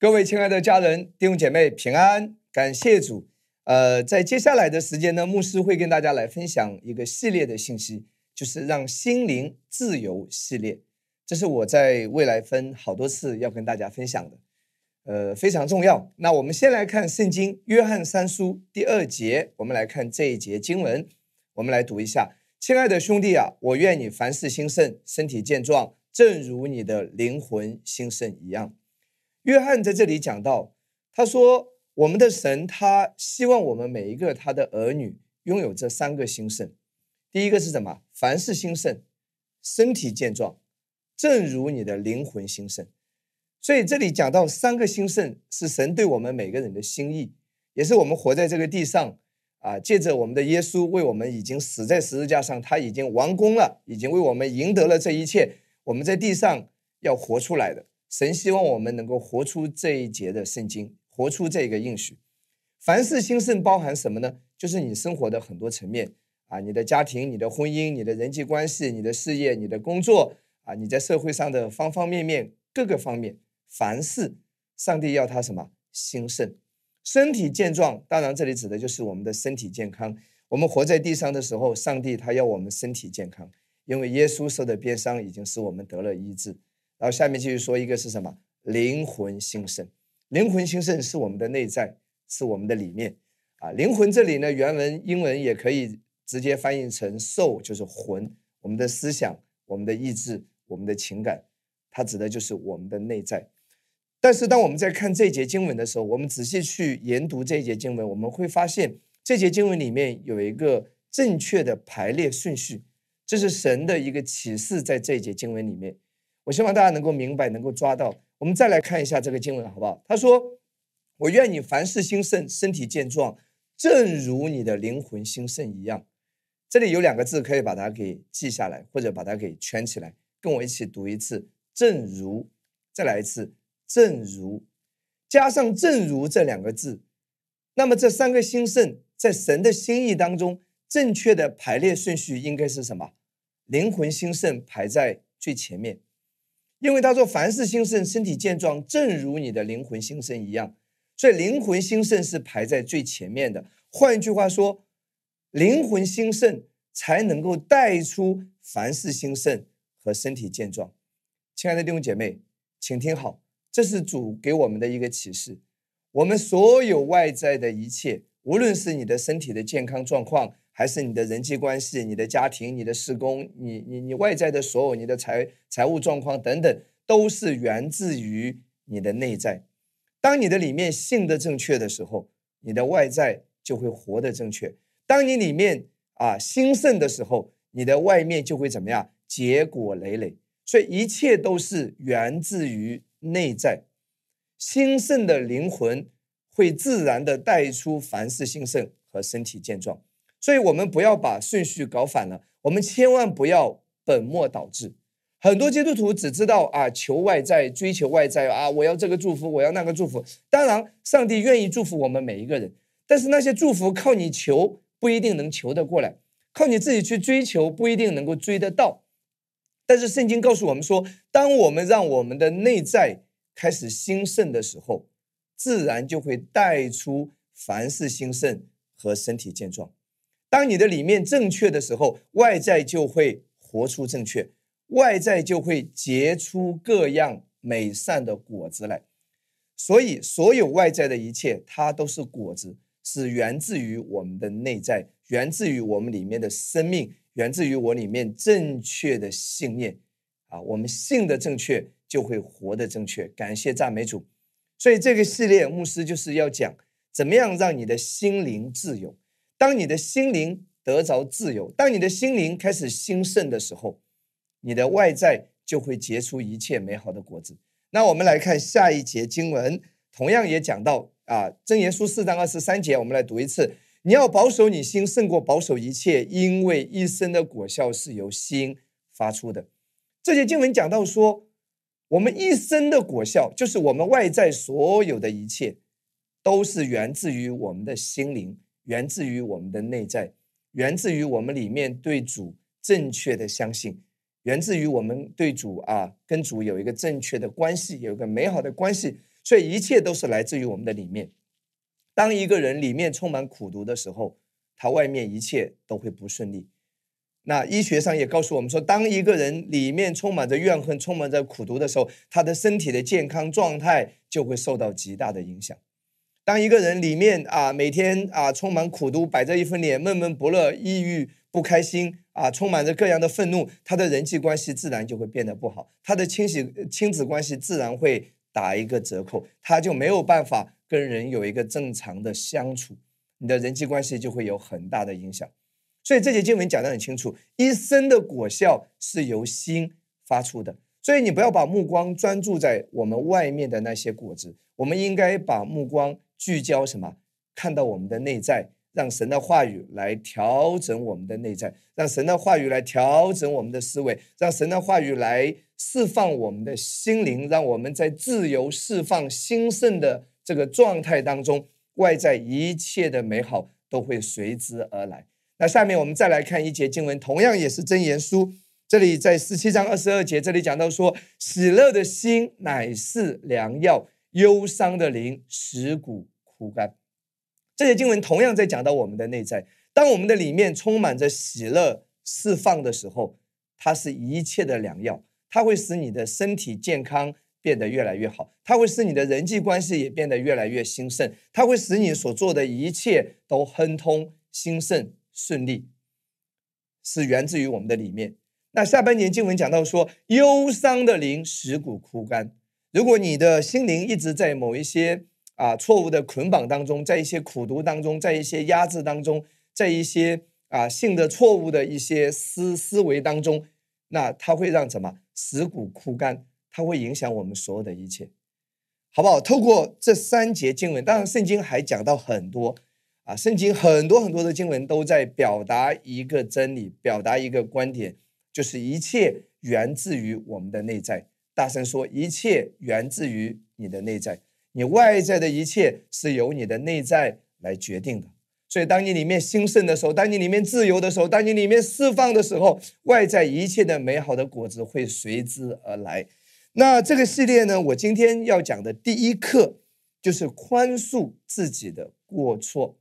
各位亲爱的家人、弟兄姐妹平安，感谢主。呃，在接下来的时间呢，牧师会跟大家来分享一个系列的信息，就是让心灵自由系列。这是我在未来分好多次要跟大家分享的，呃，非常重要。那我们先来看圣经约翰三书第二节，我们来看这一节经文，我们来读一下：亲爱的兄弟啊，我愿你凡事兴盛，身体健壮，正如你的灵魂兴盛一样。约翰在这里讲到，他说。我们的神，他希望我们每一个他的儿女拥有这三个兴盛。第一个是什么？凡事兴盛，身体健壮，正如你的灵魂兴盛。所以这里讲到三个兴盛，是神对我们每个人的心意，也是我们活在这个地上啊，借着我们的耶稣为我们已经死在十字架上，他已经完工了，已经为我们赢得了这一切。我们在地上要活出来的，神希望我们能够活出这一节的圣经。活出这个应许，凡事兴盛包含什么呢？就是你生活的很多层面啊，你的家庭、你的婚姻、你的人际关系、你的事业、你的工作啊，你在社会上的方方面面各个方面，凡事上帝要他什么兴盛，身体健壮。当然，这里指的就是我们的身体健康。我们活在地上的时候，上帝他要我们身体健康，因为耶稣受的鞭伤已经使我们得了医治。然后下面继续说一个是什么？灵魂兴盛。灵魂兴盛是我们的内在，是我们的里面啊。灵魂这里呢，原文英文也可以直接翻译成 soul，就是魂，我们的思想、我们的意志、我们的情感，它指的就是我们的内在。但是当我们在看这节经文的时候，我们仔细去研读这节经文，我们会发现这节经文里面有一个正确的排列顺序，这是神的一个启示，在这节经文里面，我希望大家能够明白，能够抓到。我们再来看一下这个经文，好不好？他说：“我愿你凡事兴盛，身体健壮，正如你的灵魂兴盛一样。”这里有两个字，可以把它给记下来，或者把它给圈起来。跟我一起读一次：“正如”，再来一次：“正如”，加上“正如”这两个字。那么这三个兴盛，在神的心意当中，正确的排列顺序应该是什么？灵魂兴盛排在最前面。因为他说凡事兴盛，身体健壮，正如你的灵魂兴盛一样，所以灵魂兴盛是排在最前面的。换句话说，灵魂兴盛才能够带出凡事兴盛和身体健壮。亲爱的弟兄姐妹，请听好，这是主给我们的一个启示。我们所有外在的一切，无论是你的身体的健康状况。还是你的人际关系、你的家庭、你的施工、你你你外在的所有、你的财财务状况等等，都是源自于你的内在。当你的里面信的正确的时候，你的外在就会活得正确。当你里面啊兴盛的时候，你的外面就会怎么样？结果累累。所以一切都是源自于内在。兴盛的灵魂会自然的带出凡事兴盛和身体健壮。所以，我们不要把顺序搞反了。我们千万不要本末倒置。很多基督徒只知道啊，求外在，追求外在啊，我要这个祝福，我要那个祝福。当然，上帝愿意祝福我们每一个人，但是那些祝福靠你求不一定能求得过来，靠你自己去追求不一定能够追得到。但是圣经告诉我们说，当我们让我们的内在开始兴盛的时候，自然就会带出凡事兴盛和身体健壮。当你的里面正确的时候，外在就会活出正确，外在就会结出各样美善的果子来。所以，所有外在的一切，它都是果子，是源自于我们的内在，源自于我们里面的生命，源自于我里面正确的信念。啊，我们信的正确，就会活的正确。感谢赞美主。所以，这个系列牧师就是要讲，怎么样让你的心灵自由。当你的心灵得着自由，当你的心灵开始兴盛的时候，你的外在就会结出一切美好的果子。那我们来看下一节经文，同样也讲到啊，箴言书四章二十三节，我们来读一次：你要保守你心，胜过保守一切，因为一生的果效是由心发出的。这节经文讲到说，我们一生的果效，就是我们外在所有的一切，都是源自于我们的心灵。源自于我们的内在，源自于我们里面对主正确的相信，源自于我们对主啊跟主有一个正确的关系，有一个美好的关系。所以一切都是来自于我们的里面。当一个人里面充满苦毒的时候，他外面一切都会不顺利。那医学上也告诉我们说，当一个人里面充满着怨恨、充满着苦毒的时候，他的身体的健康状态就会受到极大的影响。当一个人里面啊每天啊充满苦毒，摆着一副脸，闷闷不乐、抑郁不开心啊，充满着各样的愤怒，他的人际关系自然就会变得不好，他的亲戚亲子关系自然会打一个折扣，他就没有办法跟人有一个正常的相处，你的人际关系就会有很大的影响。所以这节经文讲得很清楚，一生的果效是由心发出的。所以你不要把目光专注在我们外面的那些果子，我们应该把目光聚焦什么？看到我们的内在，让神的话语来调整我们的内在，让神的话语来调整我们的思维，让神的话语来释放我们的心灵，让我们在自由释放兴盛的这个状态当中，外在一切的美好都会随之而来。那下面我们再来看一节经文，同样也是真言书。这里在十七章二十二节，这里讲到说：“喜乐的心乃是良药，忧伤的灵使骨枯干。”这些经文同样在讲到我们的内在。当我们的里面充满着喜乐释放的时候，它是一切的良药，它会使你的身体健康变得越来越好，它会使你的人际关系也变得越来越兴盛，它会使你所做的一切都亨通兴盛。顺利是源自于我们的里面。那下半年经文讲到说，忧伤的灵使骨枯干。如果你的心灵一直在某一些啊错误的捆绑当中，在一些苦读当中，在一些压制当中，在一些啊性的错误的一些思思维当中，那它会让什么死骨枯干？它会影响我们所有的一切，好不好？透过这三节经文，当然圣经还讲到很多。啊，圣经很多很多的经文都在表达一个真理，表达一个观点，就是一切源自于我们的内在。大声说，一切源自于你的内在，你外在的一切是由你的内在来决定的。所以，当你里面兴盛的时候，当你里面自由的时候，当你里面释放的时候，外在一切的美好的果子会随之而来。那这个系列呢，我今天要讲的第一课就是宽恕自己的过错。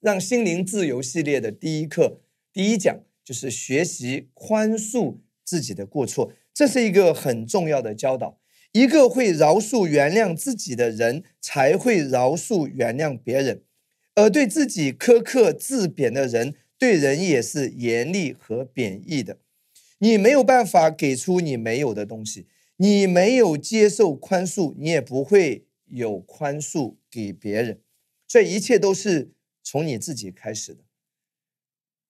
让心灵自由系列的第一课，第一讲就是学习宽恕自己的过错，这是一个很重要的教导。一个会饶恕、原谅自己的人，才会饶恕、原谅别人；而对自己苛刻、自贬的人，对人也是严厉和贬义的。你没有办法给出你没有的东西，你没有接受宽恕，你也不会有宽恕给别人。所以一切都是。从你自己开始的。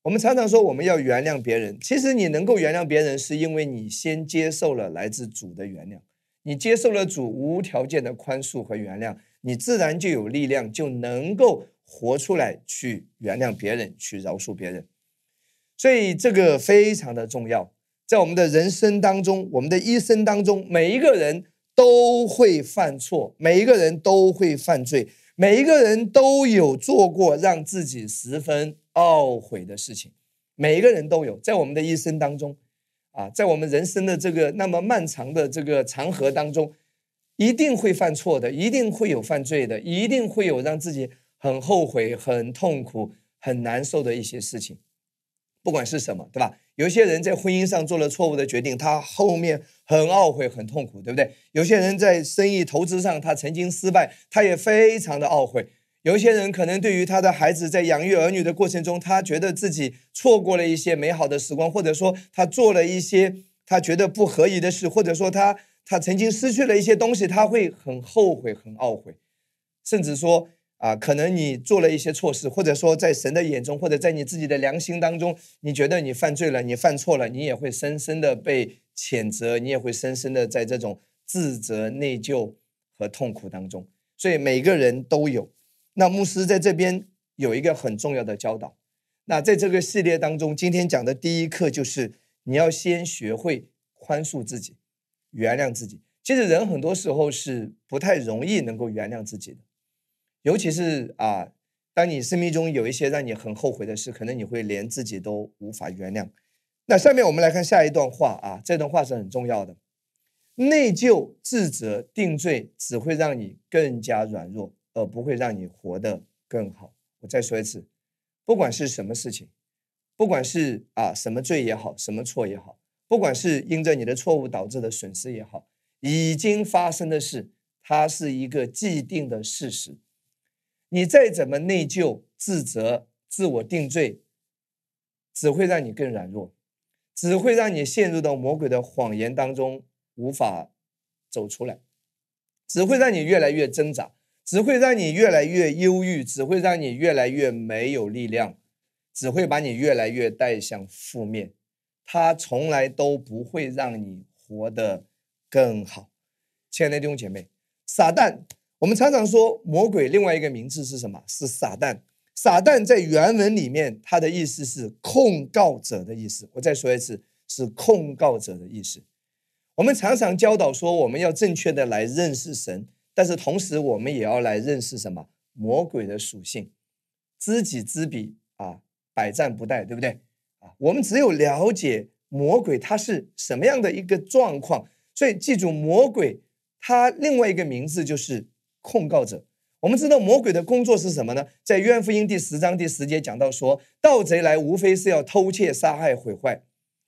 我们常常说我们要原谅别人，其实你能够原谅别人，是因为你先接受了来自主的原谅，你接受了主无条件的宽恕和原谅，你自然就有力量，就能够活出来去原谅别人，去饶恕别人。所以这个非常的重要，在我们的人生当中，我们的一生当中，每一个人都会犯错，每一个人都会犯罪。每一个人都有做过让自己十分懊悔的事情，每一个人都有，在我们的一生当中，啊，在我们人生的这个那么漫长的这个长河当中，一定会犯错的，一定会有犯罪的，一定会有让自己很后悔、很痛苦、很难受的一些事情。不管是什么，对吧？有些人在婚姻上做了错误的决定，他后面很懊悔、很痛苦，对不对？有些人在生意投资上，他曾经失败，他也非常的懊悔。有一些人可能对于他的孩子在养育儿女的过程中，他觉得自己错过了一些美好的时光，或者说他做了一些他觉得不合宜的事，或者说他他曾经失去了一些东西，他会很后悔、很懊悔，甚至说。啊，可能你做了一些错事，或者说在神的眼中，或者在你自己的良心当中，你觉得你犯罪了，你犯错了，你也会深深的被谴责，你也会深深的在这种自责、内疚和痛苦当中。所以每个人都有。那牧师在这边有一个很重要的教导。那在这个系列当中，今天讲的第一课就是你要先学会宽恕自己，原谅自己。其实人很多时候是不太容易能够原谅自己的。尤其是啊，当你生命中有一些让你很后悔的事，可能你会连自己都无法原谅。那下面我们来看下一段话啊，这段话是很重要的。内疚、自责、定罪，只会让你更加软弱，而不会让你活得更好。我再说一次，不管是什么事情，不管是啊什么罪也好，什么错也好，不管是因着你的错误导致的损失也好，已经发生的事，它是一个既定的事实。你再怎么内疚、自责、自我定罪，只会让你更软弱，只会让你陷入到魔鬼的谎言当中。无法走出来，只会让你越来越挣扎，只会让你越来越忧郁，只会让你越来越没有力量，只会把你越来越带向负面。他从来都不会让你活得更好。亲爱的弟兄姐妹，撒旦，我们常常说魔鬼，另外一个名字是什么？是撒旦。撒旦在原文里面，它的意思是控告者的意思。我再说一次，是控告者的意思。我们常常教导说，我们要正确的来认识神，但是同时我们也要来认识什么魔鬼的属性，知己知彼啊，百战不殆，对不对？啊，我们只有了解魔鬼他是什么样的一个状况，所以记住魔鬼他另外一个名字就是控告者。我们知道魔鬼的工作是什么呢？在约翰福音第十章第十节讲到说，盗贼来无非是要偷窃、杀害、毁坏。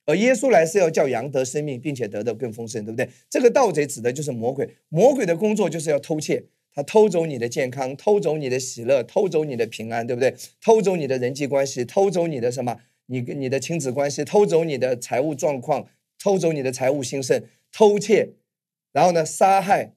而耶稣来是要叫羊得生命，并且得到更丰盛，对不对？这个盗贼指的就是魔鬼，魔鬼的工作就是要偷窃，他偷走你的健康，偷走你的喜乐，偷走你的平安，对不对？偷走你的人际关系，偷走你的什么？你跟你的亲子关系，偷走你的财务状况，偷走你的财务兴盛，偷窃，然后呢，杀害、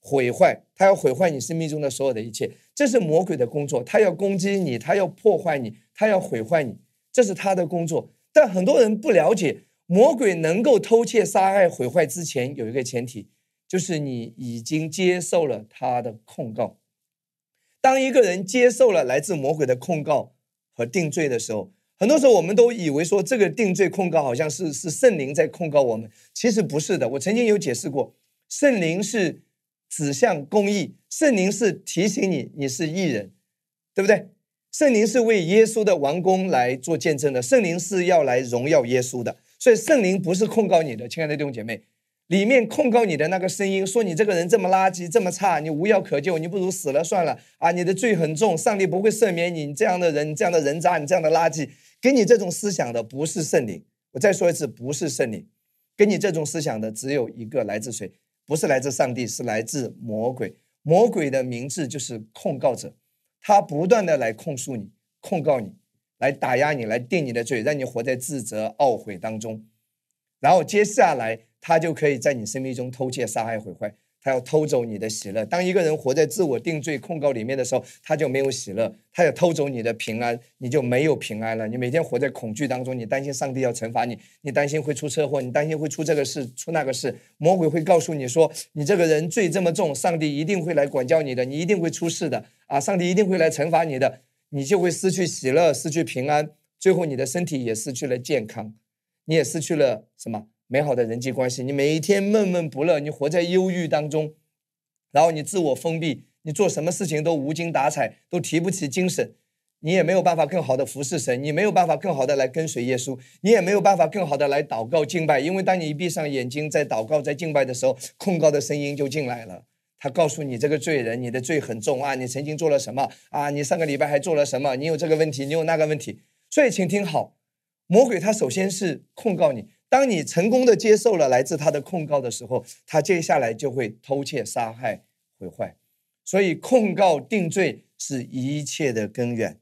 毁坏，他要毁坏你生命中的所有的一切，这是魔鬼的工作，他要攻击你，他要破坏你，他要毁坏你，这是他的工作。但很多人不了解，魔鬼能够偷窃、杀害、毁坏之前，有一个前提，就是你已经接受了他的控告。当一个人接受了来自魔鬼的控告和定罪的时候，很多时候我们都以为说这个定罪控告好像是是圣灵在控告我们，其实不是的。我曾经有解释过，圣灵是指向公义，圣灵是提醒你你是义人，对不对？圣灵是为耶稣的王宫来做见证的，圣灵是要来荣耀耶稣的，所以圣灵不是控告你的，亲爱的弟兄姐妹，里面控告你的那个声音，说你这个人这么垃圾，这么差，你无药可救，你不如死了算了啊！你的罪很重，上帝不会赦免你，你这样的人，你这样的人渣，你这样的垃圾，给你这种思想的不是圣灵。我再说一次，不是圣灵，给你这种思想的只有一个，来自谁？不是来自上帝，是来自魔鬼。魔鬼的名字就是控告者。他不断的来控诉你、控告你、来打压你、来定你的罪，让你活在自责、懊悔当中。然后接下来，他就可以在你生命中偷窃、杀害、毁坏。他要偷走你的喜乐。当一个人活在自我定罪、控告里面的时候，他就没有喜乐。他要偷走你的平安，你就没有平安了。你每天活在恐惧当中，你担心上帝要惩罚你，你担心会出车祸，你担心会出这个事、出那个事。魔鬼会告诉你说：“你这个人罪这么重，上帝一定会来管教你的，你一定会出事的啊！上帝一定会来惩罚你的，你就会失去喜乐，失去平安，最后你的身体也失去了健康，你也失去了什么？”美好的人际关系，你每一天闷闷不乐，你活在忧郁当中，然后你自我封闭，你做什么事情都无精打采，都提不起精神，你也没有办法更好的服侍神，你没有办法更好的来跟随耶稣，你也没有办法更好的来祷告敬拜，因为当你一闭上眼睛在祷告在敬拜的时候，控告的声音就进来了，他告诉你这个罪人，你的罪很重啊，你曾经做了什么啊？你上个礼拜还做了什么？你有这个问题，你有那个问题，所以请听好，魔鬼他首先是控告你。当你成功的接受了来自他的控告的时候，他接下来就会偷窃、杀害、毁坏。所以控告定罪是一切的根源。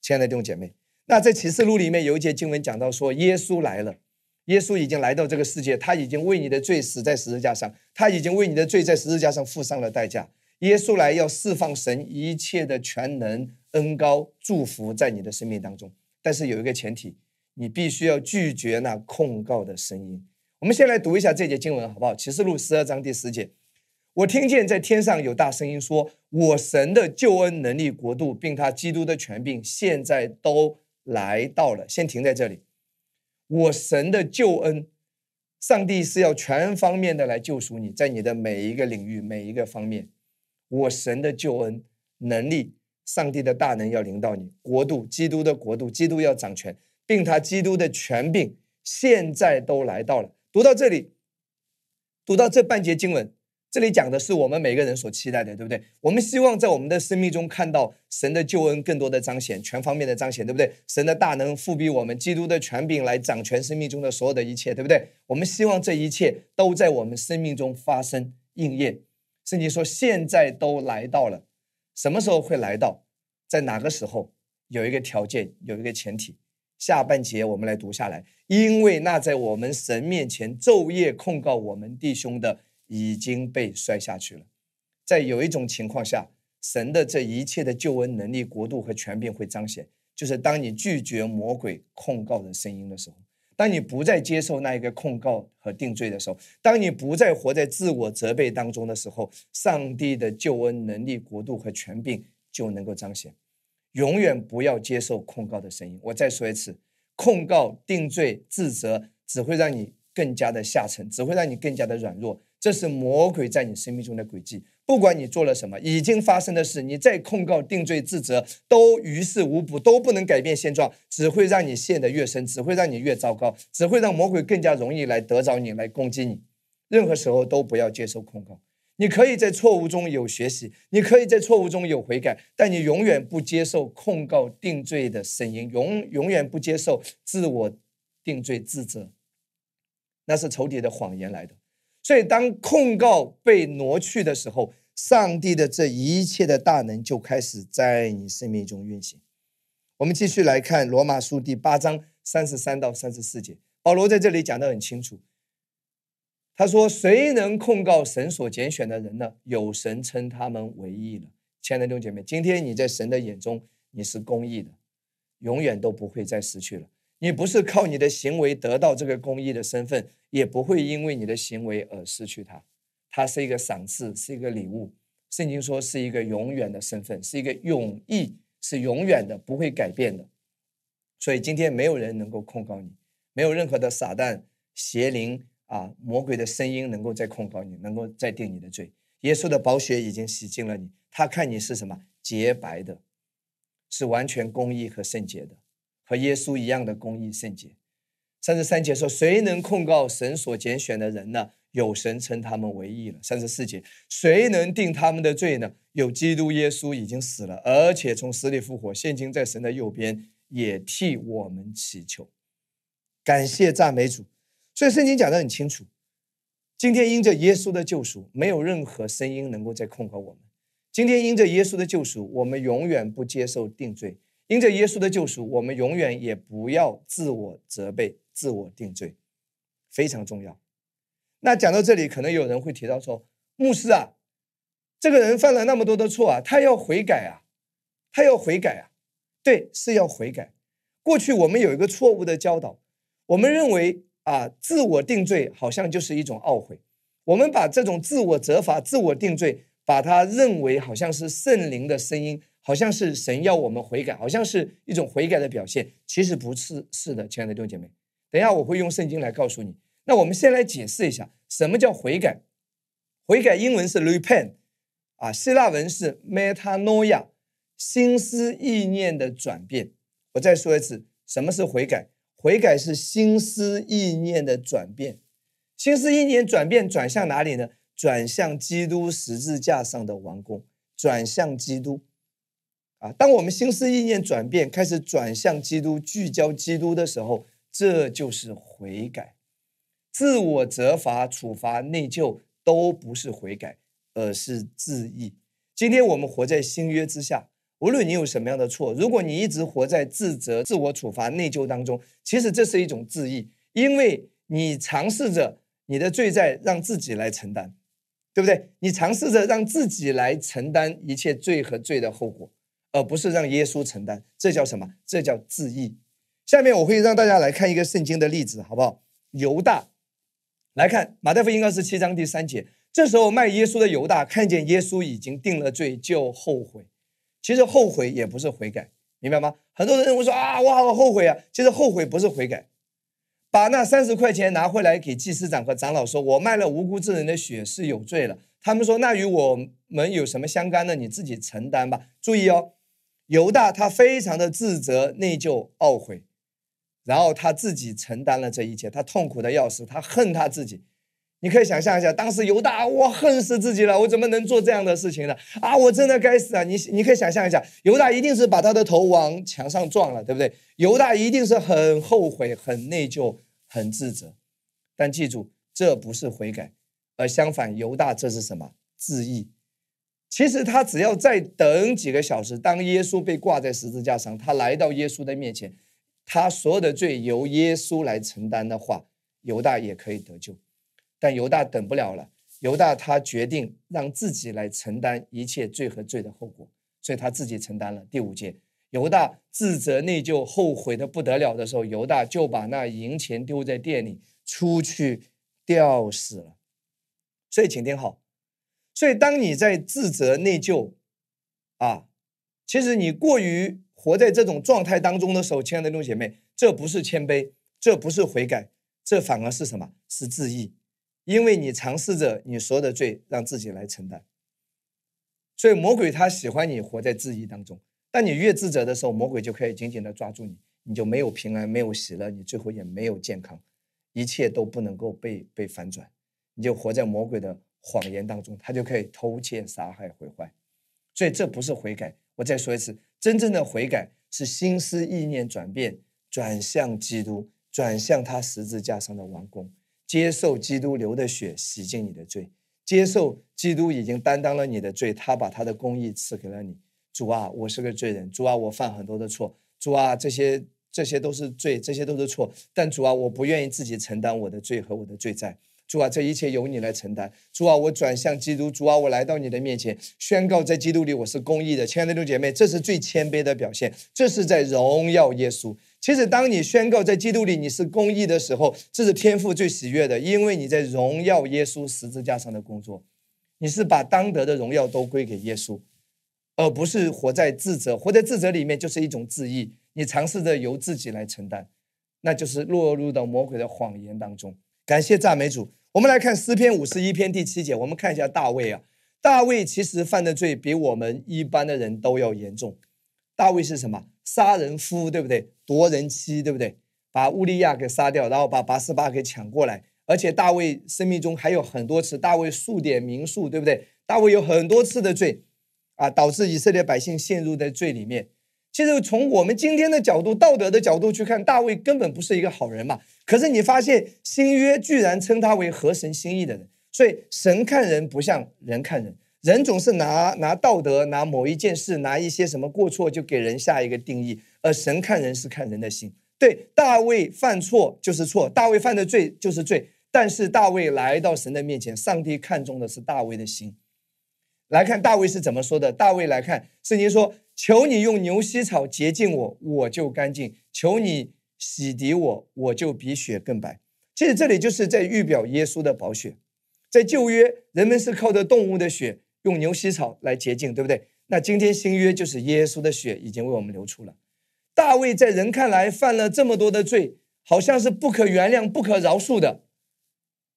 亲爱的弟兄姐妹，那在启示录里面有一节经文讲到说，耶稣来了，耶稣已经来到这个世界，他已经为你的罪死在十字架上，他已经为你的罪在十字架上付上了代价。耶稣来要释放神一切的全能、恩高、祝福在你的生命当中，但是有一个前提。你必须要拒绝那控告的声音。我们先来读一下这节经文，好不好？启示录十二章第十节，我听见在天上有大声音说：“我神的救恩能力国度，并他基督的权柄，现在都来到了。”先停在这里。我神的救恩，上帝是要全方面的来救赎你，在你的每一个领域、每一个方面。我神的救恩能力，上帝的大能要临到你，国度，基督的国度，基督要掌权。并他基督的权柄现在都来到了。读到这里，读到这半节经文，这里讲的是我们每个人所期待的，对不对？我们希望在我们的生命中看到神的救恩更多的彰显，全方面的彰显，对不对？神的大能复辟我们，基督的权柄来掌权生命中的所有的一切，对不对？我们希望这一切都在我们生命中发生应验。圣经说现在都来到了，什么时候会来到？在哪个时候？有一个条件，有一个前提。下半节我们来读下来，因为那在我们神面前昼夜控告我们弟兄的。已经被摔下去了。在有一种情况下，神的这一切的救恩能力、国度和权柄会彰显，就是当你拒绝魔鬼控告的声音的时候，当你不再接受那一个控告和定罪的时候，当你不再活在自我责备当中的时候，上帝的救恩能力、国度和权柄就能够彰显。永远不要接受控告的声音。我再说一次，控告、定罪、自责只会让你更加的下沉，只会让你更加的软弱。这是魔鬼在你生命中的轨迹。不管你做了什么，已经发生的事，你再控告、定罪、自责，都于事无补，都不能改变现状，只会让你陷得越深，只会让你越糟糕，只会让魔鬼更加容易来得着你，来攻击你。任何时候都不要接受控告。你可以在错误中有学习，你可以在错误中有悔改，但你永远不接受控告、定罪的声音，永永远不接受自我定罪、自责，那是仇敌的谎言来的。所以，当控告被挪去的时候，上帝的这一切的大能就开始在你生命中运行。我们继续来看罗马书第八章三十三到三十四节，保罗在这里讲得很清楚。他说：“谁能控告神所拣选的人呢？有神称他们为义了。”亲爱的弟兄姐妹，今天你在神的眼中你是公义的，永远都不会再失去了。你不是靠你的行为得到这个公义的身份，也不会因为你的行为而失去它。它是一个赏赐，是一个礼物。圣经说是一个永远的身份，是一个永义，是永远的，不会改变的。所以今天没有人能够控告你，没有任何的撒旦、邪灵啊、魔鬼的声音能够再控告你，能够再定你的罪。耶稣的宝血已经洗净了你，他看你是什么洁白的，是完全公义和圣洁的。和耶稣一样的公义圣洁。三十三节说：“谁能控告神所拣选的人呢？有神称他们为义了。”三十四节：“谁能定他们的罪呢？有基督耶稣已经死了，而且从死里复活，现今在神的右边，也替我们祈求。感谢赞美主。所以圣经讲得很清楚：今天因着耶稣的救赎，没有任何声音能够再控告我们。今天因着耶稣的救赎，我们永远不接受定罪。”因着耶稣的救赎，我们永远也不要自我责备、自我定罪，非常重要。那讲到这里，可能有人会提到说：“牧师啊，这个人犯了那么多的错啊，他要悔改啊，他要悔改啊。”对，是要悔改。过去我们有一个错误的教导，我们认为啊，自我定罪好像就是一种懊悔，我们把这种自我责罚、自我定罪，把它认为好像是圣灵的声音。好像是神要我们悔改，好像是一种悔改的表现，其实不是是的，亲爱的弟兄姐妹。等一下我会用圣经来告诉你。那我们先来解释一下什么叫悔改。悔改英文是 repent，啊，希腊文是 metanoia，心思意念的转变。我再说一次，什么是悔改？悔改是心思意念的转变。心思意念转变转向哪里呢？转向基督十字架上的王宫，转向基督。啊，当我们心思意念转变，开始转向基督、聚焦基督的时候，这就是悔改。自我责罚、处罚、内疚都不是悔改，而是自义。今天我们活在新约之下，无论你有什么样的错，如果你一直活在自责、自我处罚、内疚当中，其实这是一种自义，因为你尝试着你的罪债让自己来承担，对不对？你尝试着让自己来承担一切罪和罪的后果。而不是让耶稣承担，这叫什么？这叫自义。下面我会让大家来看一个圣经的例子，好不好？犹大，来看马太福音二十七章第三节。这时候卖耶稣的犹大看见耶稣已经定了罪，就后悔。其实后悔也不是悔改，明白吗？很多人认为说啊，我好后悔啊。其实后悔不是悔改，把那三十块钱拿回来给祭司长和长老说，我卖了无辜之人的血是有罪了。他们说那与我们有什么相干呢？你自己承担吧。注意哦。犹大他非常的自责、内疚、懊悔，然后他自己承担了这一切，他痛苦的要死，他恨他自己。你可以想象一下，当时犹大，我恨死自己了，我怎么能做这样的事情呢？啊，我真的该死啊！你你可以想象一下，犹大一定是把他的头往墙上撞了，对不对？犹大一定是很后悔、很内疚、很自责。但记住，这不是悔改，而相反，犹大这是什么？自义。其实他只要再等几个小时，当耶稣被挂在十字架上，他来到耶稣的面前，他所有的罪由耶稣来承担的话，犹大也可以得救。但犹大等不了了，犹大他决定让自己来承担一切罪和罪的后果，所以他自己承担了。第五节，犹大自责内疚、后悔的不得了的时候，犹大就把那银钱丢在店里，出去吊死了。所以，请听好，所以当你在自责内疚啊，其实你过于活在这种状态当中的时候，亲爱的弟兄姐妹，这不是谦卑，这不是悔改，这反而是什么？是自义。因为你尝试着你所有的罪让自己来承担，所以魔鬼他喜欢你活在自义当中。当你越自责的时候，魔鬼就可以紧紧的抓住你，你就没有平安，没有喜乐，你最后也没有健康，一切都不能够被被反转，你就活在魔鬼的谎言当中，他就可以偷窃、杀害、毁坏。所以这不是悔改。我再说一次，真正的悔改是心思意念转变，转向基督，转向他十字架上的王宫。接受基督流的血洗净你的罪，接受基督已经担当了你的罪，他把他的公义赐给了你。主啊，我是个罪人，主啊，我犯很多的错，主啊，这些这些都是罪，这些都是错。但主啊，我不愿意自己承担我的罪和我的罪债。主啊，这一切由你来承担。主啊，我转向基督。主啊，我来到你的面前，宣告在基督里我是公义的。亲爱的弟兄姐妹，这是最谦卑的表现，这是在荣耀耶稣。其实，当你宣告在基督里你是公义的时候，这是天父最喜悦的，因为你在荣耀耶稣十字架上的工作，你是把当得的荣耀都归给耶稣，而不是活在自责。活在自责里面就是一种自义，你尝试着由自己来承担，那就是落入到魔鬼的谎言当中。感谢赞美主。我们来看诗篇五十一篇第七节，我们看一下大卫啊，大卫其实犯的罪比我们一般的人都要严重。大卫是什么？杀人夫，对不对？夺人妻，对不对？把乌利亚给杀掉，然后把拔示巴给抢过来。而且大卫生命中还有很多次，大卫数点民数，对不对？大卫有很多次的罪，啊，导致以色列百姓陷入在罪里面。其实从我们今天的角度、道德的角度去看，大卫根本不是一个好人嘛。可是你发现新约居然称他为合神心意的人，所以神看人不像人看人。人总是拿拿道德、拿某一件事、拿一些什么过错就给人下一个定义，而神看人是看人的心。对，大卫犯错就是错，大卫犯的罪就是罪。但是大卫来到神的面前，上帝看重的是大卫的心。来看大卫是怎么说的。大卫来看，圣经说：“求你用牛膝草洁净我，我就干净；求你洗涤我，我就比雪更白。”其实这里就是在预表耶稣的宝血。在旧约，人们是靠着动物的血。用牛膝草来洁净，对不对？那今天新约就是耶稣的血已经为我们流出了。大卫在人看来犯了这么多的罪，好像是不可原谅、不可饶恕的。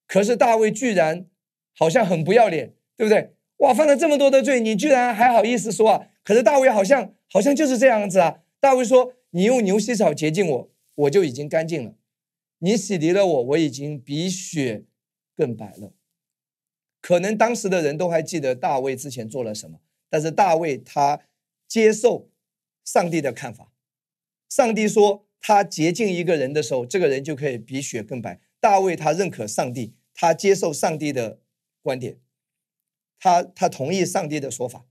可是大卫居然好像很不要脸，对不对？哇，犯了这么多的罪，你居然还好意思说啊？可是大卫好像好像就是这样子啊。大卫说：“你用牛膝草洁净我，我就已经干净了；你洗涤了我，我已经比雪更白了。”可能当时的人都还记得大卫之前做了什么，但是大卫他接受上帝的看法，上帝说他洁净一个人的时候，这个人就可以比雪更白。大卫他认可上帝，他接受上帝的观点，他他同意上帝的说法，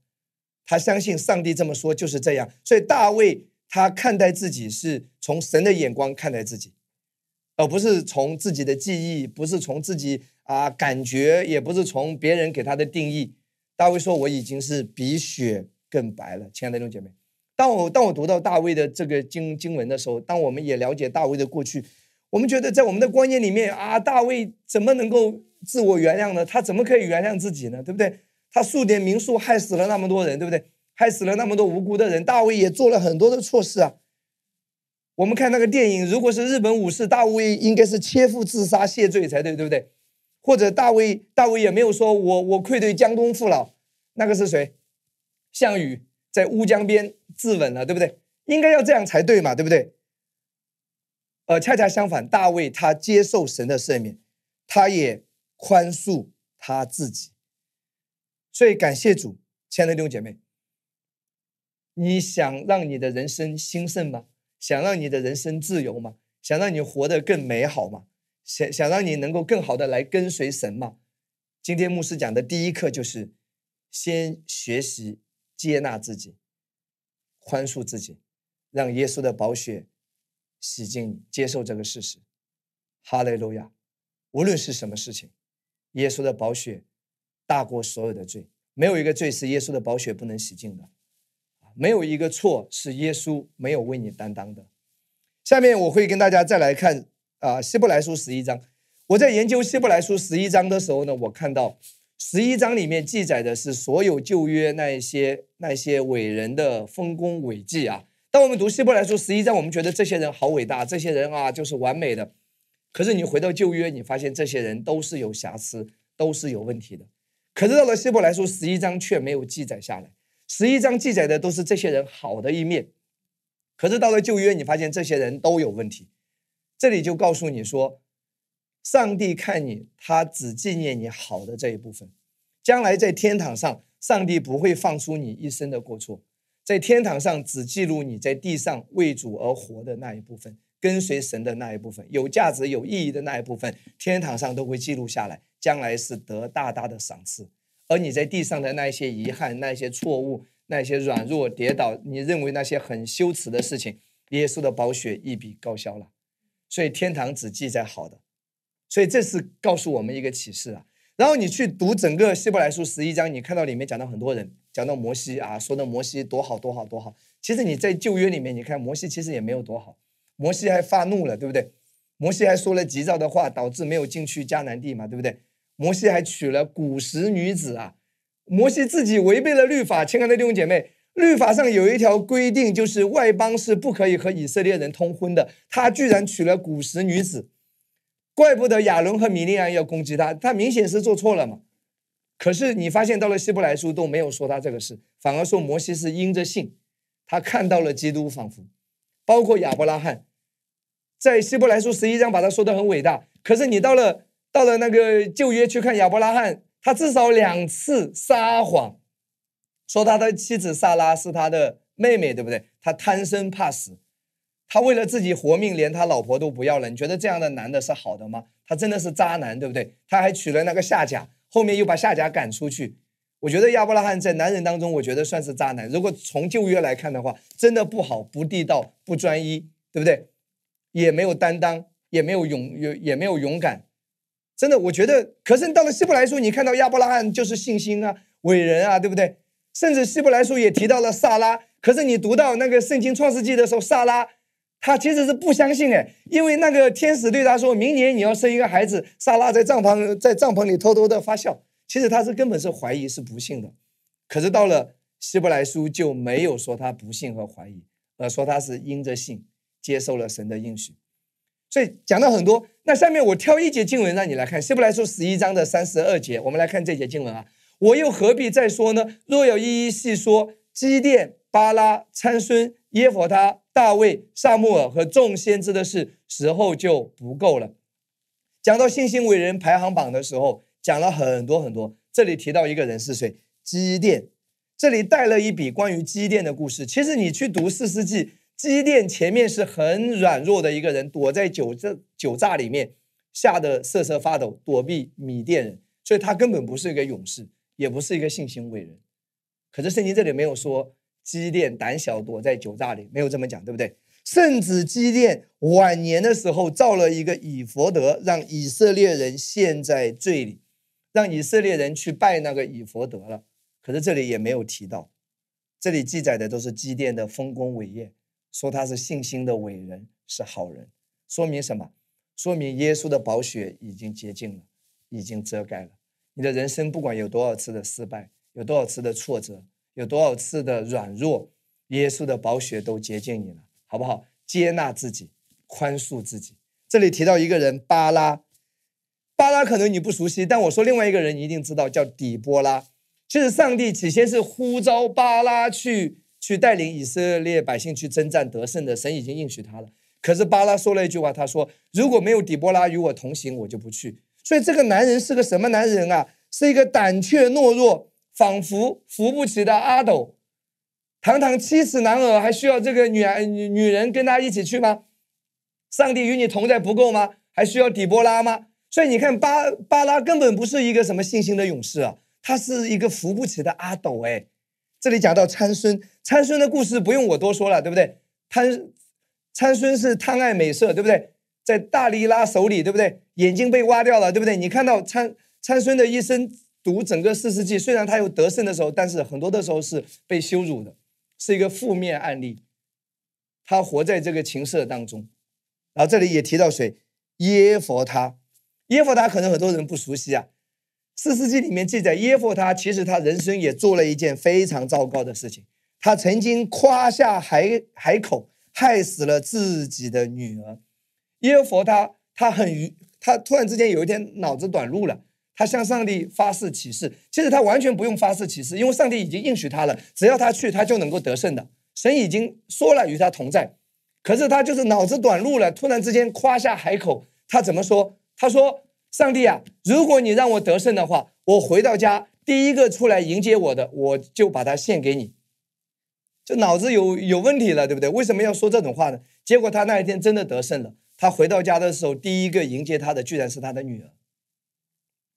他相信上帝这么说就是这样。所以大卫他看待自己是从神的眼光看待自己，而不是从自己的记忆，不是从自己。啊，感觉也不是从别人给他的定义。大卫说：“我已经是比雪更白了。”亲爱的弟兄姐妹，当我当我读到大卫的这个经经文的时候，当我们也了解大卫的过去，我们觉得在我们的观念里面啊，大卫怎么能够自我原谅呢？他怎么可以原谅自己呢？对不对？他数点民数害死了那么多人，对不对？害死了那么多无辜的人，大卫也做了很多的错事啊。我们看那个电影，如果是日本武士，大卫应该是切腹自杀谢罪才对，对不对？或者大卫，大卫也没有说我我愧对江东父老，那个是谁？项羽在乌江边自刎了，对不对？应该要这样才对嘛，对不对？呃，恰恰相反，大卫他接受神的赦免，他也宽恕他自己。所以感谢主，亲爱的弟兄姐妹，你想让你的人生兴盛吗？想让你的人生自由吗？想让你活得更美好吗？想想让你能够更好的来跟随神吗？今天牧师讲的第一课就是先学习接纳自己，宽恕自己，让耶稣的宝血洗净你，接受这个事实。哈利路亚！无论是什么事情，耶稣的宝血大过所有的罪，没有一个罪是耶稣的宝血不能洗净的，没有一个错是耶稣没有为你担当的。下面我会跟大家再来看啊，希伯来书十一章。我在研究希伯来书十一章的时候呢，我看到十一章里面记载的是所有旧约那一些那些伟人的丰功伟绩啊。当我们读希伯来书十一章，我们觉得这些人好伟大，这些人啊就是完美的。可是你回到旧约，你发现这些人都是有瑕疵，都是有问题的。可是到了希伯来书十一章却没有记载下来，十一章记载的都是这些人好的一面。可是到了旧约，你发现这些人都有问题。这里就告诉你说，上帝看你，他只纪念你好的这一部分。将来在天堂上，上帝不会放出你一生的过错，在天堂上只记录你在地上为主而活的那一部分，跟随神的那一部分，有价值、有意义的那一部分，天堂上都会记录下来。将来是得大大的赏赐。而你在地上的那些遗憾、那些错误。那些软弱、跌倒，你认为那些很羞耻的事情，耶稣的宝血一笔勾销了，所以天堂只记载好的，所以这是告诉我们一个启示啊。然后你去读整个希伯来书十一章，你看到里面讲到很多人，讲到摩西啊，说的摩西多好多好多好。其实你在旧约里面，你看摩西其实也没有多好，摩西还发怒了，对不对？摩西还说了急躁的话，导致没有进去迦南地嘛，对不对？摩西还娶了古时女子啊。摩西自己违背了律法，亲爱的弟兄姐妹，律法上有一条规定，就是外邦是不可以和以色列人通婚的。他居然娶了古时女子，怪不得亚伦和米利安要攻击他，他明显是做错了嘛。可是你发现到了希伯来书都没有说他这个事，反而说摩西是因着信，他看到了基督，仿佛包括亚伯拉罕，在希伯来书十一章把他说的很伟大。可是你到了到了那个旧约去看亚伯拉罕。他至少两次撒谎，说他的妻子萨拉是他的妹妹，对不对？他贪生怕死，他为了自己活命，连他老婆都不要了。你觉得这样的男的是好的吗？他真的是渣男，对不对？他还娶了那个夏甲，后面又把夏甲赶出去。我觉得亚伯拉罕在男人当中，我觉得算是渣男。如果从旧约来看的话，真的不好，不地道，不专一，对不对？也没有担当，也没有勇，也也没有勇敢。真的，我觉得，可是到了希伯来书，你看到亚伯拉罕就是信心啊，伟人啊，对不对？甚至希伯来书也提到了萨拉，可是你读到那个圣经创世纪的时候，萨拉他其实是不相信哎，因为那个天使对他说明年你要生一个孩子，萨拉在帐篷在帐篷里偷偷的发笑，其实他是根本是怀疑是不信的，可是到了希伯来书就没有说他不信和怀疑，而说他是因着信接受了神的应许。所以讲到很多，那下面我挑一节经文让你来看，希伯来书十一章的三十二节，我们来看这节经文啊。我又何必再说呢？若要一一细说，基甸、巴拉、参孙、耶弗他、大卫、萨穆尔和众先知的事，时候就不够了。讲到信心伟人排行榜的时候，讲了很多很多。这里提到一个人是谁？基甸。这里带了一笔关于基甸的故事。其实你去读四世纪。基甸前面是很软弱的一个人，躲在酒这酒榨里面，吓得瑟瑟发抖，躲避米甸人，所以他根本不是一个勇士，也不是一个信心伟人。可是圣经这里没有说基甸胆小躲在酒榨里，没有这么讲，对不对？甚至基甸晚年的时候造了一个以佛德，让以色列人陷在罪里，让以色列人去拜那个以佛德了。可是这里也没有提到，这里记载的都是基甸的丰功伟业。说他是信心的伟人，是好人，说明什么？说明耶稣的宝血已经洁净了，已经遮盖了你的人生。不管有多少次的失败，有多少次的挫折，有多少次的软弱，耶稣的宝血都洁净你了，好不好？接纳自己，宽恕自己。这里提到一个人巴拉，巴拉可能你不熟悉，但我说另外一个人你一定知道，叫底波拉。其实上帝起先是呼召巴拉去。去带领以色列百姓去征战得胜的神已经应许他了。可是巴拉说了一句话，他说：“如果没有底波拉与我同行，我就不去。”所以这个男人是个什么男人啊？是一个胆怯懦弱、仿佛扶不起的阿斗。堂堂七尺男儿，还需要这个女女女人跟他一起去吗？上帝与你同在不够吗？还需要底波拉吗？所以你看，巴巴拉根本不是一个什么信心的勇士啊，他是一个扶不起的阿斗。哎，这里讲到参孙，参孙的故事不用我多说了，对不对？参参孙是贪爱美色，对不对？在大力拉手里，对不对？眼睛被挖掉了，对不对？你看到参参孙的一生，读整个四世纪，虽然他有得胜的时候，但是很多的时候是被羞辱的。是一个负面案例，他活在这个情色当中，然后这里也提到谁？耶佛他，耶佛他可能很多人不熟悉啊。四世纪里面记载，耶佛他其实他人生也做了一件非常糟糕的事情，他曾经夸下海海口，害死了自己的女儿。耶佛他他很愚，他突然之间有一天脑子短路了。他向上帝发誓起誓，其实他完全不用发誓起誓，因为上帝已经应许他了，只要他去，他就能够得胜的。神已经说了与他同在，可是他就是脑子短路了，突然之间夸下海口。他怎么说？他说：“上帝啊，如果你让我得胜的话，我回到家第一个出来迎接我的，我就把它献给你。”这脑子有有问题了，对不对？为什么要说这种话呢？结果他那一天真的得胜了。他回到家的时候，第一个迎接他的居然是他的女儿。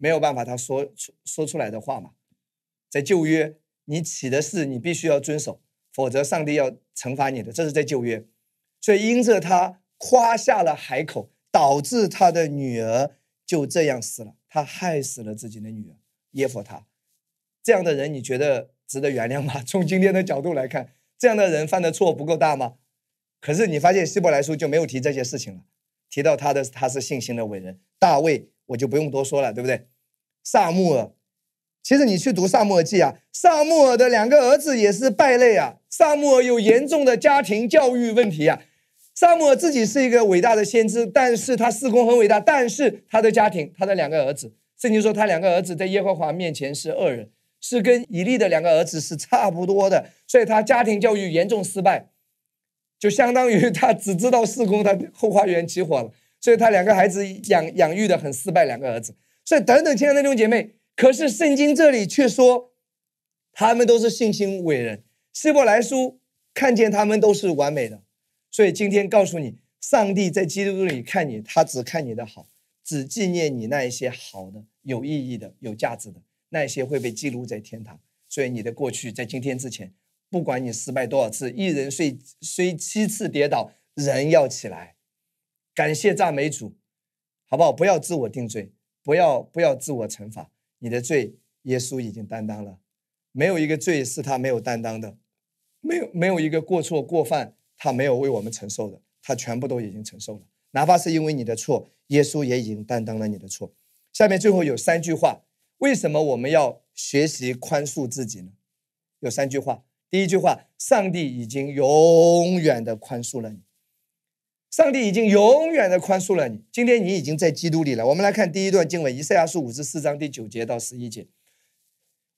没有办法，他说出说出来的话嘛，在旧约，你起的誓你必须要遵守，否则上帝要惩罚你的。这是在旧约，所以因着他夸下了海口，导致他的女儿就这样死了。他害死了自己的女儿耶佛他，这样的人你觉得值得原谅吗？从今天的角度来看，这样的人犯的错不够大吗？可是你发现希伯来书就没有提这些事情了，提到他的他是信心的伟人大卫。我就不用多说了，对不对？萨穆尔，其实你去读《萨穆尔记》啊，萨穆尔的两个儿子也是败类啊。萨穆尔有严重的家庭教育问题啊。萨穆尔自己是一个伟大的先知，但是他四公很伟大，但是他的家庭，他的两个儿子，圣经说他两个儿子在耶和华面前是恶人，是跟以利的两个儿子是差不多的，所以他家庭教育严重失败，就相当于他只知道四公，他后花园起火了。所以他两个孩子养养育的很失败，两个儿子。所以等等，亲爱的弟兄姐妹，可是圣经这里却说，他们都是信心伟人。希伯来书看见他们都是完美的。所以今天告诉你，上帝在基督里看你，他只看你的好，只纪念你那一些好的、有意义的、有价值的那些会被记录在天堂。所以你的过去在今天之前，不管你失败多少次，一人虽虽七次跌倒，人要起来。感谢赞美主，好不好？不要自我定罪，不要不要自我惩罚。你的罪，耶稣已经担当了，没有一个罪是他没有担当的，没有没有一个过错过犯他没有为我们承受的，他全部都已经承受了。哪怕是因为你的错，耶稣也已经担当了你的错。下面最后有三句话，为什么我们要学习宽恕自己呢？有三句话，第一句话，上帝已经永远的宽恕了你。上帝已经永远的宽恕了你。今天你已经在基督里了。我们来看第一段经文，以赛亚书五十四章第九节到十一节。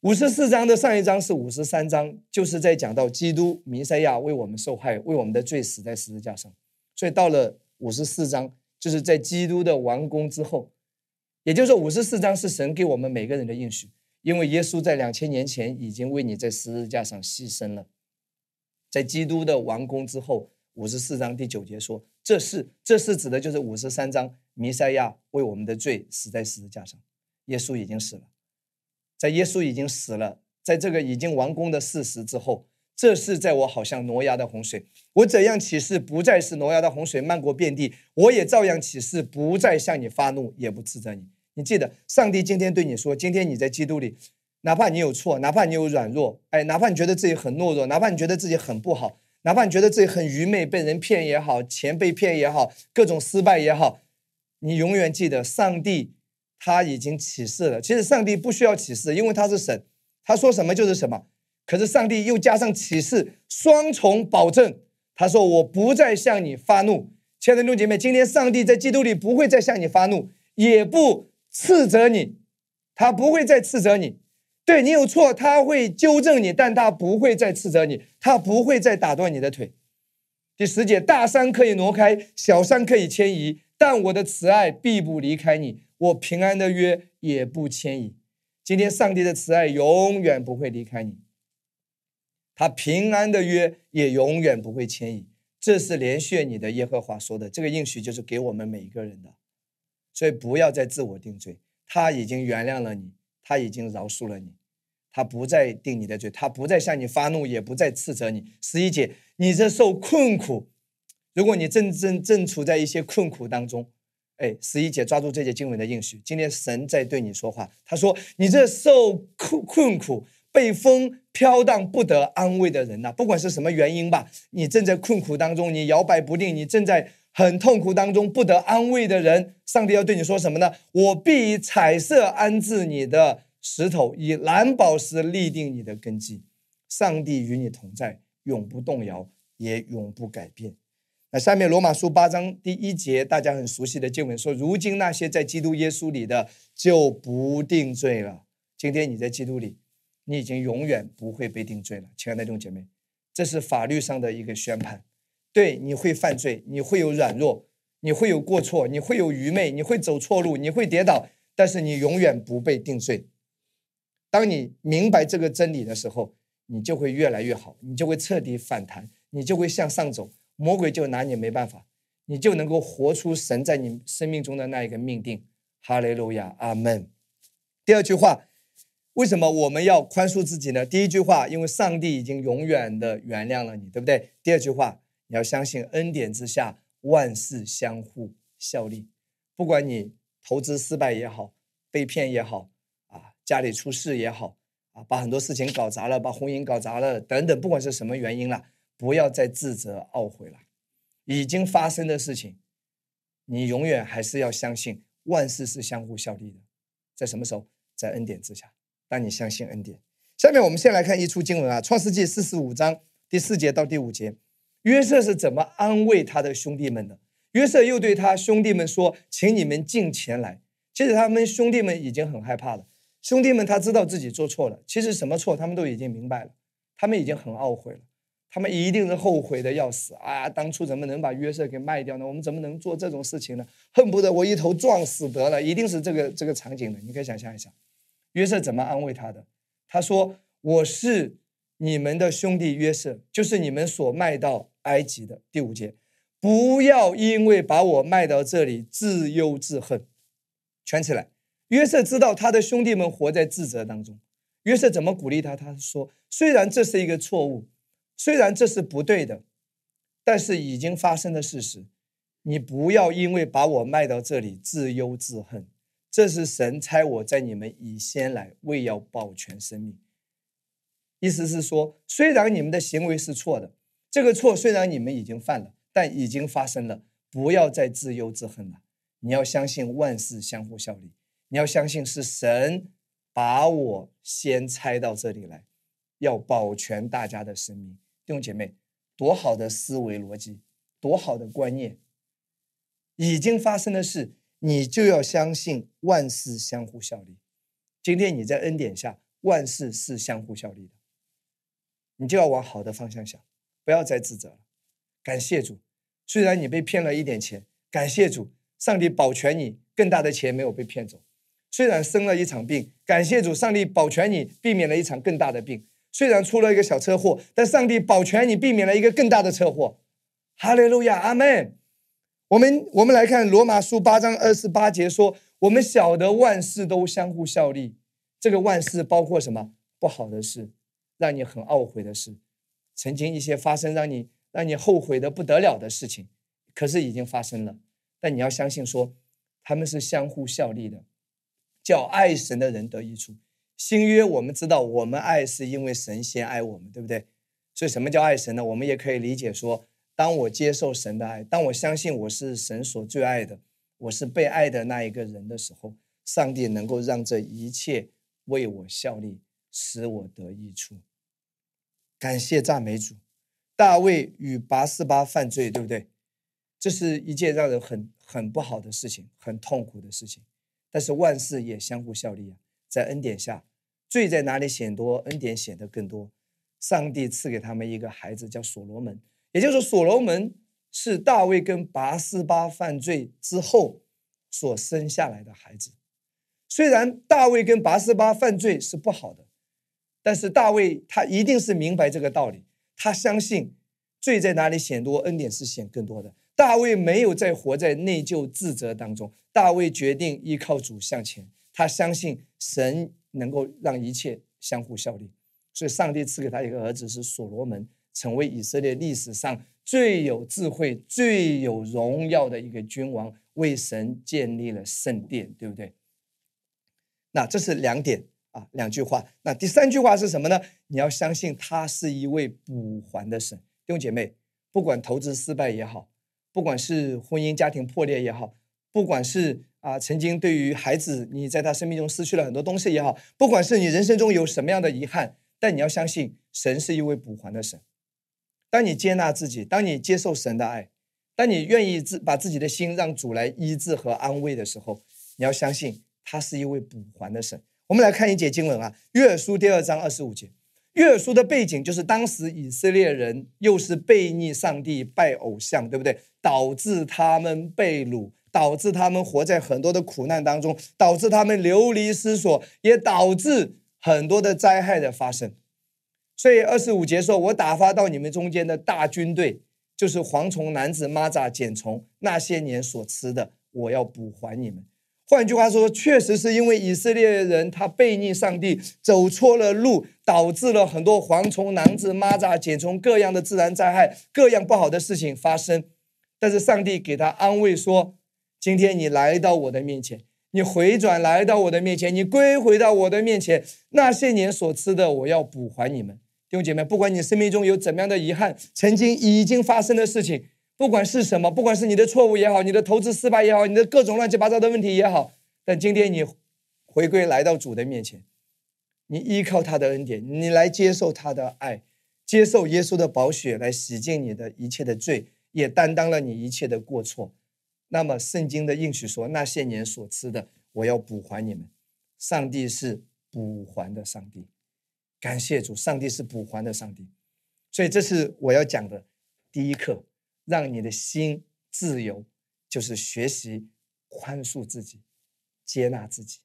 五十四章的上一章是五十三章，就是在讲到基督弥赛亚为我们受害，为我们的罪死在十字架上。所以到了五十四章，就是在基督的完工之后，也就是说五十四章是神给我们每个人的应许，因为耶稣在两千年前已经为你在十字架上牺牲了。在基督的完工之后。五十四章第九节说：“这是，这是指的就是五十三章，弥赛亚为我们的罪死在十字架上。耶稣已经死了，在耶稣已经死了，在这个已经完工的事实之后，这是在我好像挪亚的洪水，我怎样起誓不再是挪亚的洪水漫过遍地，我也照样起誓不再向你发怒，也不斥责你。你记得，上帝今天对你说：今天你在基督里，哪怕你有错，哪怕你有软弱，哎，哪怕你觉得自己很懦弱，哪怕你觉得自己很不好。”哪怕你觉得自己很愚昧，被人骗也好，钱被骗也好，各种失败也好，你永远记得，上帝他已经启示了。其实上帝不需要启示，因为他是神，他说什么就是什么。可是上帝又加上启示，双重保证。他说：“我不再向你发怒。”亲爱的弟兄姐妹，今天上帝在基督里不会再向你发怒，也不斥责你，他不会再斥责你。对你有错，他会纠正你，但他不会再斥责你，他不会再打断你的腿。第十节，大山可以挪开，小山可以迁移，但我的慈爱必不离开你，我平安的约也不迁移。今天上帝的慈爱永远不会离开你，他平安的约也永远不会迁移。这是连续你的耶和华说的，这个应许就是给我们每一个人的。所以不要再自我定罪，他已经原谅了你，他已经饶恕了你，他不再定你的罪，他不再向你发怒，也不再斥责你。十一节，你这受困苦，如果你正正正处在一些困苦当中。哎，十一节抓住这节经文的应许，今天神在对你说话。他说：“你这受困困苦、被风飘荡不得安慰的人呐，不管是什么原因吧，你正在困苦当中，你摇摆不定，你正在很痛苦当中不得安慰的人，上帝要对你说什么呢？我必以彩色安置你的石头，以蓝宝石立定你的根基。上帝与你同在，永不动摇，也永不改变。”那下面罗马书八章第一节，大家很熟悉的经文说：“如今那些在基督耶稣里的就不定罪了。”今天你在基督里，你已经永远不会被定罪了，亲爱的弟兄姐妹，这是法律上的一个宣判。对，你会犯罪，你会有软弱，你会有过错，你会有愚昧，你会走错路，你会跌倒，但是你永远不被定罪。当你明白这个真理的时候，你就会越来越好，你就会彻底反弹，你就会向上走。魔鬼就拿你没办法，你就能够活出神在你生命中的那一个命定。哈利路亚，阿门。第二句话，为什么我们要宽恕自己呢？第一句话，因为上帝已经永远的原谅了你，对不对？第二句话，你要相信恩典之下万事相互效力。不管你投资失败也好，被骗也好，啊，家里出事也好，啊，把很多事情搞砸了，把婚姻搞砸了等等，不管是什么原因了。不要再自责懊悔了，已经发生的事情，你永远还是要相信万事是相互效力的。在什么时候？在恩典之下。当你相信恩典，下面我们先来看一处经文啊，《创世纪》四十五章第四节到第五节，约瑟是怎么安慰他的兄弟们的？约瑟又对他兄弟们说：“请你们进前来。”其实他们兄弟们已经很害怕了。兄弟们他知道自己做错了，其实什么错他们都已经明白了，他们已经很懊悔了。他们一定是后悔的要死啊！当初怎么能把约瑟给卖掉呢？我们怎么能做这种事情呢？恨不得我一头撞死得了！一定是这个这个场景的，你可以想象一下，约瑟怎么安慰他的？他说：“我是你们的兄弟约瑟，就是你们所卖到埃及的。”第五节，不要因为把我卖到这里自忧自恨。圈起来，约瑟知道他的兄弟们活在自责当中。约瑟怎么鼓励他？他说：“虽然这是一个错误。”虽然这是不对的，但是已经发生的事实，你不要因为把我卖到这里自忧自恨。这是神差我在你们以先来，为要保全生命。意思是说，虽然你们的行为是错的，这个错虽然你们已经犯了，但已经发生了，不要再自忧自恨了。你要相信万事相互效力，你要相信是神把我先拆到这里来，要保全大家的生命。弟兄姐妹，多好的思维逻辑，多好的观念！已经发生的事，你就要相信万事相互效力。今天你在恩典下，万事是相互效力的，你就要往好的方向想，不要再自责了。感谢主，虽然你被骗了一点钱，感谢主，上帝保全你，更大的钱没有被骗走。虽然生了一场病，感谢主，上帝保全你，避免了一场更大的病。虽然出了一个小车祸，但上帝保全你，避免了一个更大的车祸。哈利路亚，阿门。我们我们来看罗马书八章二十八节说：“我们晓得万事都相互效力。”这个万事包括什么？不好的事，让你很懊悔的事，曾经一些发生让你让你后悔的不得了的事情，可是已经发生了。但你要相信说，他们是相互效力的，叫爱神的人得益处。新约我们知道，我们爱是因为神先爱我们，对不对？所以什么叫爱神呢？我们也可以理解说，当我接受神的爱，当我相信我是神所最爱的，我是被爱的那一个人的时候，上帝能够让这一切为我效力，使我得益处。感谢赞美主！大卫与拔示巴犯罪，对不对？这是一件让人很很不好的事情，很痛苦的事情。但是万事也相互效力啊，在恩典下。罪在哪里显多，恩典显得更多。上帝赐给他们一个孩子，叫所罗门。也就是，所罗门是大卫跟拔示巴犯罪之后，所生下来的孩子。虽然大卫跟拔示巴犯罪是不好的，但是大卫他一定是明白这个道理，他相信罪在哪里显多，恩典是显更多的。大卫没有再活在内疚自责当中，大卫决定依靠主向前，他相信神能够让一切相互效力，所以上帝赐给他一个儿子是所罗门，成为以色列历史上最有智慧、最有荣耀的一个君王，为神建立了圣殿，对不对？那这是两点啊，两句话。那第三句话是什么呢？你要相信他是一位补还的神，弟兄姐妹，不管投资失败也好。不管是婚姻家庭破裂也好，不管是啊曾经对于孩子你在他生命中失去了很多东西也好，不管是你人生中有什么样的遗憾，但你要相信神是一位补还的神。当你接纳自己，当你接受神的爱，当你愿意自把自己的心让主来医治和安慰的时候，你要相信他是一位补还的神。我们来看一节经文啊，《约书》第二章二十五节。约书的背景就是当时以色列人又是背逆上帝、拜偶像，对不对？导致他们被掳，导致他们活在很多的苦难当中，导致他们流离失所，也导致很多的灾害的发生。所以二十五节说：“我打发到你们中间的大军队，就是蝗虫、男子、蚂蚱、茧虫，那些年所吃的，我要补还你们。”换句话说，确实是因为以色列人他背逆上帝，走错了路，导致了很多蝗虫、囊子、蚂蚱、茧虫各样的自然灾害，各样不好的事情发生。但是上帝给他安慰说：“今天你来到我的面前，你回转来到我的面前，你归回到我的面前，那些年所吃的，我要补还你们。”弟兄姐妹，不管你生命中有怎么样的遗憾，曾经已经发生的事情。不管是什么，不管是你的错误也好，你的投资失败也好，你的各种乱七八糟的问题也好，但今天你回归来到主的面前，你依靠他的恩典，你来接受他的爱，接受耶稣的宝血来洗净你的一切的罪，也担当了你一切的过错。那么圣经的应许说，那些年所吃的，我要补还你们。上帝是补还的上帝，感谢主，上帝是补还的上帝。所以这是我要讲的第一课。让你的心自由，就是学习宽恕自己，接纳自己，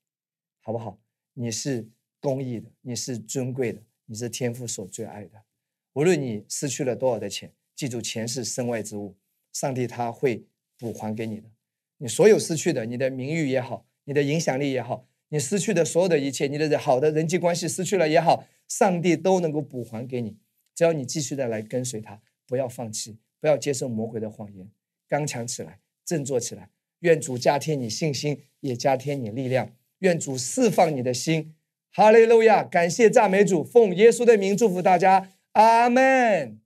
好不好？你是公益的，你是尊贵的，你是天父所最爱的。无论你失去了多少的钱，记住，钱是身外之物，上帝他会补还给你的。你所有失去的，你的名誉也好，你的影响力也好，你失去的所有的一切，你的好的人际关系失去了也好，上帝都能够补还给你。只要你继续的来跟随他，不要放弃。不要接受魔鬼的谎言，刚强起来，振作起来。愿主加添你信心，也加添你力量。愿主释放你的心。哈利路亚！感谢赞美主，奉耶稣的名祝福大家，阿门。